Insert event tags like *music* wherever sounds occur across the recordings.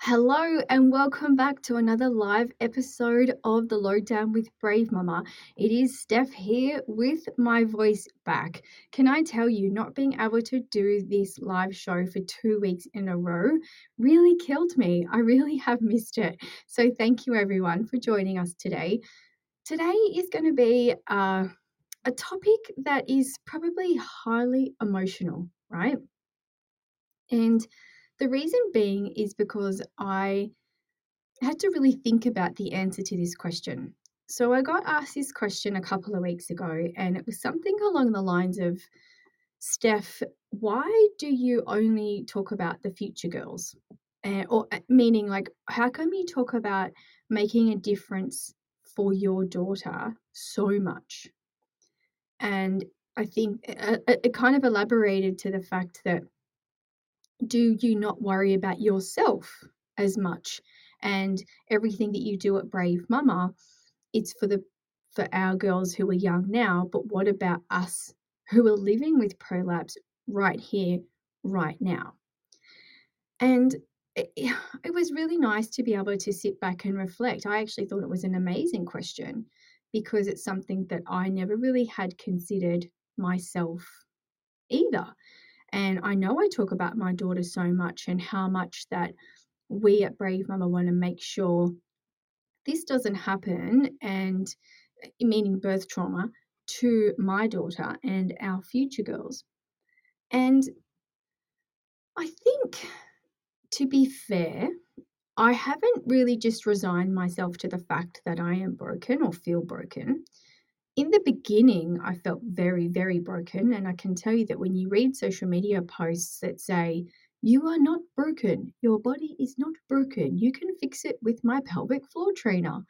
Hello and welcome back to another live episode of the Lowdown with Brave Mumma. It is Steph here with my voice back. Can I tell you, not being able to do this live show for two weeks in a row really killed me. I really *laughs* have missed it. So, thank you everyone for joining us today. Today is going to be uh, a topic that is probably highly emotional, right? And the reason being is because I had to really think about the answer to this question. So I got asked this question a couple of weeks ago, and it was something along the lines of Steph, why do you only talk about the future girls? Uh, or meaning, like, how come you talk about making a difference for your daughter so much? And I think it, uh, uh, it kind of elaborated to the fact that do you not worry about yourself as much? And everything that you do at Brave Mumma, it's for the for our girls who are young now, but what about us who are living with prolapse right here, right now? And it, it was really nice to be able to sit back and reflect. I actually thought it was an amazing question because it's something that I never really had considered myself either. And I know I talk about my daughter so much and how much that we at Brave Mumma want to make sure this doesn't happen and eh, meaning birth trauma to my daughter and our future girls. And I think to be fair, I haven't really just resigned myself to the fact that I am broken or feel broken in the beginning, I felt very, very broken. And I can tell you that when you read social media posts that say, you are not broken, your body is not broken, you can fix it with my pelvic floor trainer,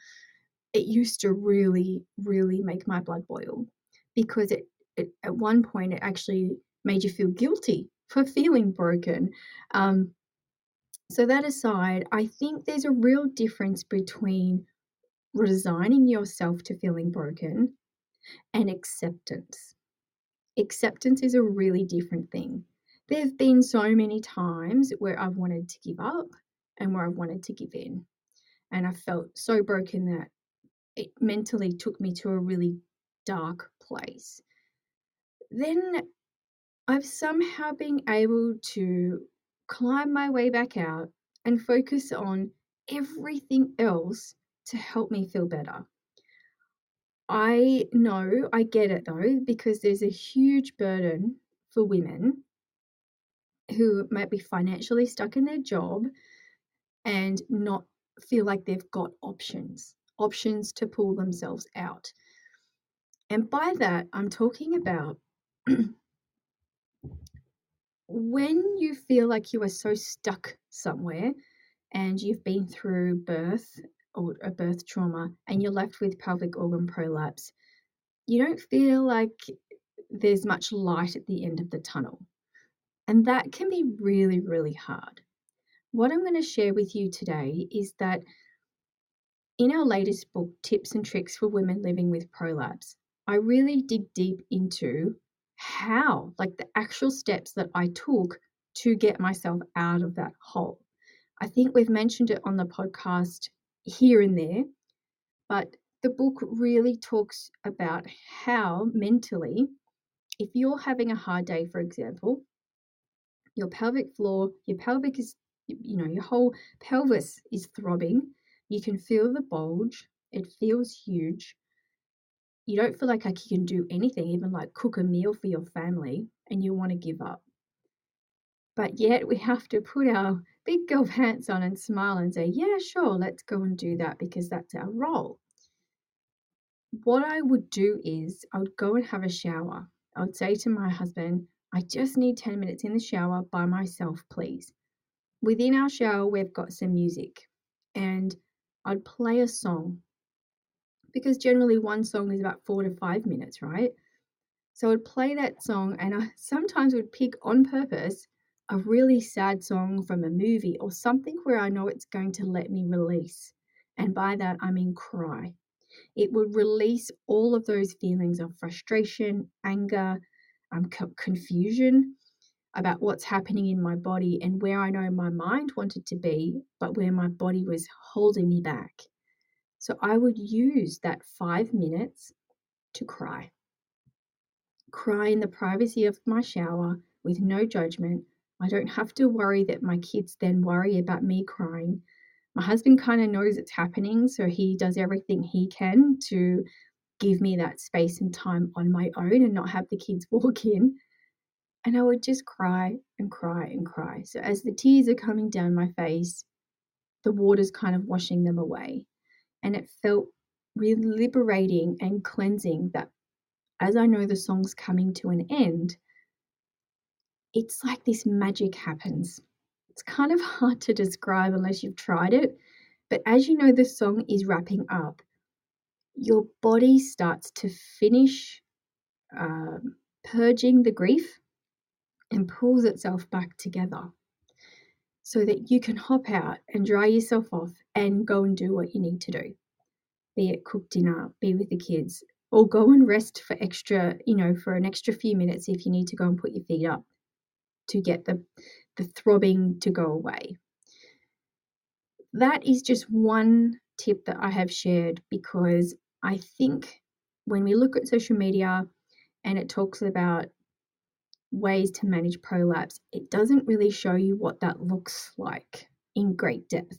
it used to really, really make my blood boil because it, it at one point it actually made you feel guilty for *laughs* feeling broken. Um, so, that aside, I think there's a real difference between resigning yourself to feeling broken and acceptance. Acceptance is a really different thing. There have been so many times where I've wanted to give up and where I've wanted to give in. And I felt so broken that it mentally took me to a really dark place. Then I've somehow been able to climb my way back out and focus on everything else to help me feel better. I know, I get it though, because there's a huge burden for women who might be financially stuck in their job and not feel like they've got options, options to pull themselves out. And by that, I'm talking about *clears throat* when you feel like you are so stuck somewhere and you've been through birth or a birth trauma and you're left with pelvic organ prolapse, you don't feel like there's much light at the end of the tunnel. And that can be really, really hard. What I'm going to share with you today is that in our latest book, Tips and Tricks for Women Living with Prolapse, I really dig deep into how, like the actual steps that I took to get myself out of that hole. I think we've mentioned it on the podcast here and there, but the book really talks about how mentally, if you're having a hard day, for example, your pelvic floor, your pelvic is, you know, your whole pelvis is throbbing. You can feel the bulge, it feels huge. You don't feel like, you can do anything, even like cook a meal for your family, and you want to give up. But yet we have to put our big girl *laughs* pants on and smile and say, Yeah, sure, let's go and do that because that's our role. What I would do is I would go and have a shower. I would say to my husband, I just need 10 minutes in the shower by myself, please. Within our shower, we've got some music, and I'd play a song because generally one song is about four to five minutes, right? So I'd play that song, and I *laughs* sometimes would pick on purpose a really sad song from a movie or something where I know it's going to let me release. And by that, I mean cry. It would release all of those feelings of frustration, anger, um, confusion. about what's happening in my body and where I know my mind wanted to be, but where my body was holding me back. So I would use that five minutes to cry. Cry in the privacy of my shower with no judgment. I don't have to worry that my kids then worry about me crying. My husband kind of knows it's happening, so he does everything he can to give me that space and time on my own and not have the kids *laughs* walk in. And I would just cry and cry and cry. So as the tears are coming down my face, the water's kind of washing them away. And it felt really liberating and cleansing that as I know the song's coming to an end, it's like this magic happens. It's kind of *laughs* hard to describe unless you've tried it. But as you know, the song is wrapping up, your body starts to finish um, purging the grief and pulls itself back together so that you can hop out and dry yourself off and go and do what you need to do. Be it cook dinner, be with the kids, or go and rest for extra, you know, for an extra few minutes if you need to go and put your feet up to get the, the throbbing to go away. That is just one tip that I have shared because I think when we look at social media and it talks about ways to manage prolapse, it doesn't really show you what that looks like in great depth.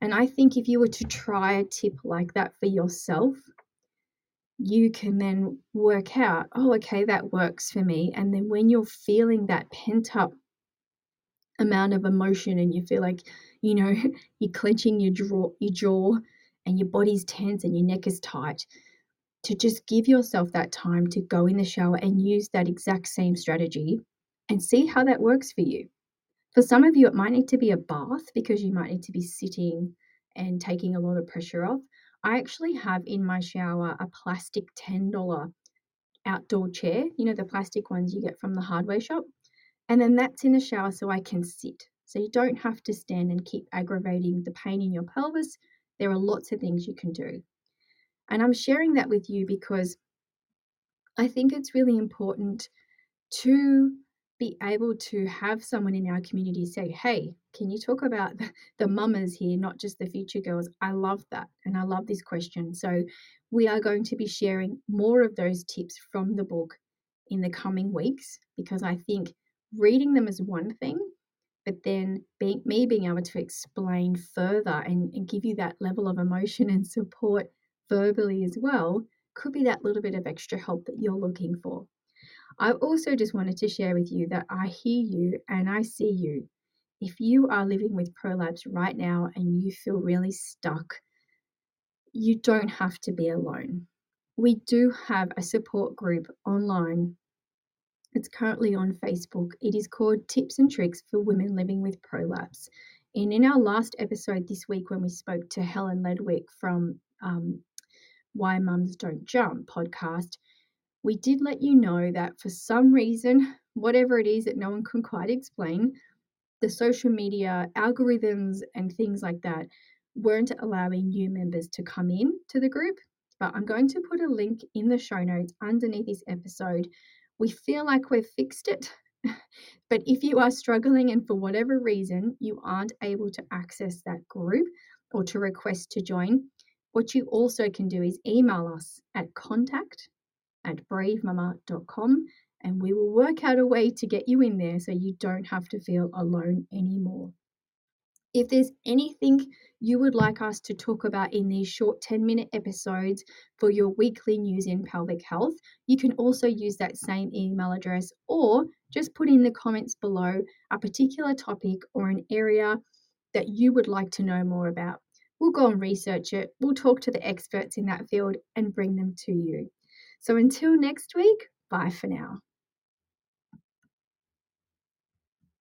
And I think if you were to try a tip like that for yourself, you can then work out, oh, okay, that works for me. And then when you're feeling that pent up amount of emotion and you feel like, you know, *laughs* you're clenching your jaw, your jaw and your body's tense and your neck is tight, to just give yourself that time to go in the shower and use that exact same strategy and see how that works for you. For some of you, it might need to be a bath because you might need to be sitting and taking a lot of pressure off. I actually have in my shower a plastic $10 outdoor chair, you know, the plastic ones you get from the hardware shop. And then that's in the shower so I can sit. So you don't have to stand and keep aggravating the pain in your pelvis. There are lots of things you can do. And I'm sharing that with you because I think it's really important to be able to have someone in our community say, Hey, can you talk about the, mamas here, not just the future girls? I love that. And I love this question. So, we are going to be sharing more of those tips from the book in the coming weeks because I think reading them is one thing, but then being, me being able to explain further and, and give you that level of emotion and support verbally as well could be that little bit of extra help that you're looking for. I also just wanted to share with you that I hear you and I see you. If you are living with prolapse right now and you feel really stuck, you don't have to be alone. We do have a support group online. It's currently on Facebook. It is called Tips and Tricks for Women Living with Prolapse. And in our last episode this week, when we spoke to Helen Ledwick from um, Why Mums Don't Jump podcast, we did let you know that for some reason, whatever it is that no one can quite explain, the social media algorithms and things like that weren't allowing new members to come in to the group. But I'm going to put a link in the show notes underneath this episode. We feel like we've fixed it. *laughs* but if you are struggling and for whatever reason you aren't able to access that group or to request to join, what you also can do is email us at contact at bravemumma.com and we will work out a way to get you in there so you don't have to feel alone anymore. If there's anything you would like us to talk about in these short 10 minute episodes for your weekly news in pelvic health, you can also use that same email address or just put in the comments below a particular topic or an area that you would like to know more about. We'll go and research it, we'll talk to the experts in that field and bring them to you. So until next week, bye for now.